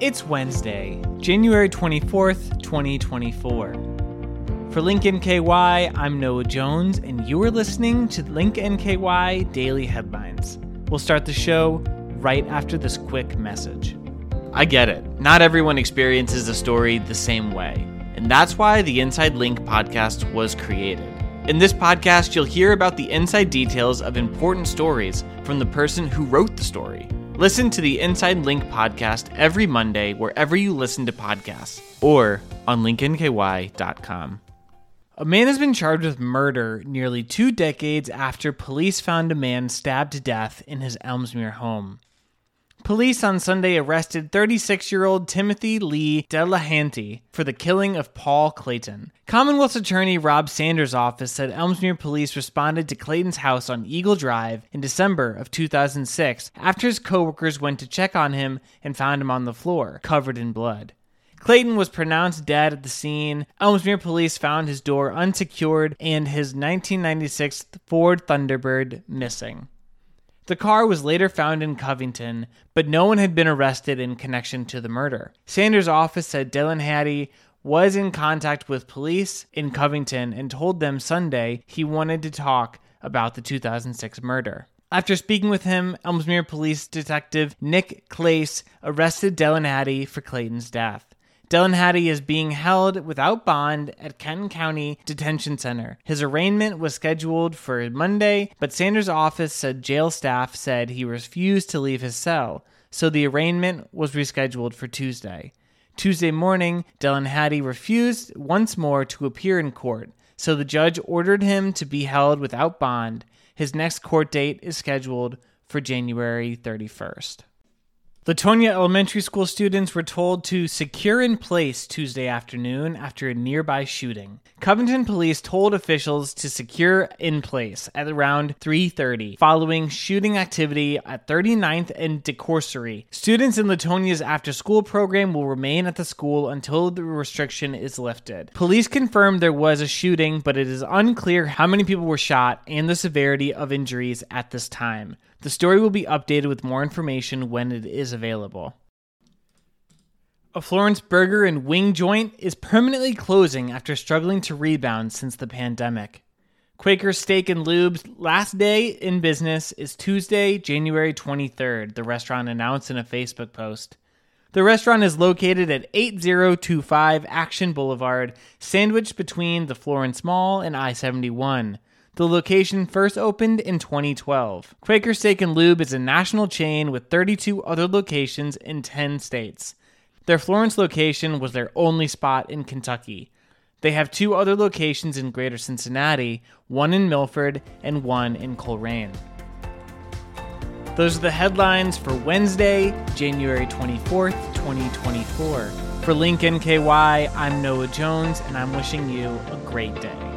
It's Wednesday, January 24th, 2024. For Link NKY, I'm Noah Jones, and you are listening to Link NKY Daily Headlines. We'll start the show right after this quick message. I get it. Not everyone experiences a story the same way, and that's why the Inside Link podcast was created. In this podcast, you'll hear about the inside details of important stories from the person who wrote the story. Listen to the Inside Link podcast every Monday wherever you listen to podcasts or on linknky.com. A man has been charged with murder nearly two decades after police found a man stabbed to death in his Elsmere home. Police on Sunday arrested 36 year old Timothy Lee Delahanty for the killing of Paul Clayton. Commonwealth's attorney Rob Sanders' office said Elsmere police responded to Clayton's house on Eagle Drive in December of 2006 after his coworkers went to check on him and found him on the floor, covered in blood. Clayton was pronounced dead at the scene. Elsmere police found his door unsecured and his 1996 Ford Thunderbird missing. The car was later found in Covington, but no one had been arrested in connection to the murder. Sanders' office said Delahanty was in contact with police in Covington and told them Sunday he wanted to talk about the 2006 murder. After speaking with him, Elsmere Police Detective Nick Clace arrested Delahanty for Clayton's death. Delahanty is being held without bond at Kenton County Detention Center. His arraignment was scheduled for Monday, but Sanders' office said jail staff said he refused to leave his cell, so the arraignment was rescheduled for Tuesday. Tuesday morning, Delahanty refused once more to appear in court, so the judge ordered him to be held without bond. His next court date is scheduled for January 31st. Latonia Elementary School students were told to secure in place Tuesday afternoon after a nearby shooting. Covington police told officials to secure in place at around 3:30 following shooting activity at 39th and Decoursey. Students in Latonia's after-school program will remain at the school until the restriction is lifted. Police confirmed there was a shooting, but it is unclear how many people were shot and the severity of injuries at this time. The story will be updated with more information when it is available. A Florence burger and wing joint is permanently closing after struggling to rebound since the pandemic. Quaker Steak and Lube's last day in business is Tuesday, January 23rd, the restaurant announced in a Facebook post. The restaurant is located at 8025 Action Boulevard, sandwiched between the Florence Mall and I 71. The location first opened in 2012. Quaker Steak and Lube is a national chain with 32 other locations in 10 states. Their Florence location was their only spot in Kentucky. They have two other locations in Greater Cincinnati, one in Milford and one in Colerain. Those are the headlines for Wednesday, January 24th, 2024. For Link NKY, I'm Noah Jones, and I'm wishing you a great day.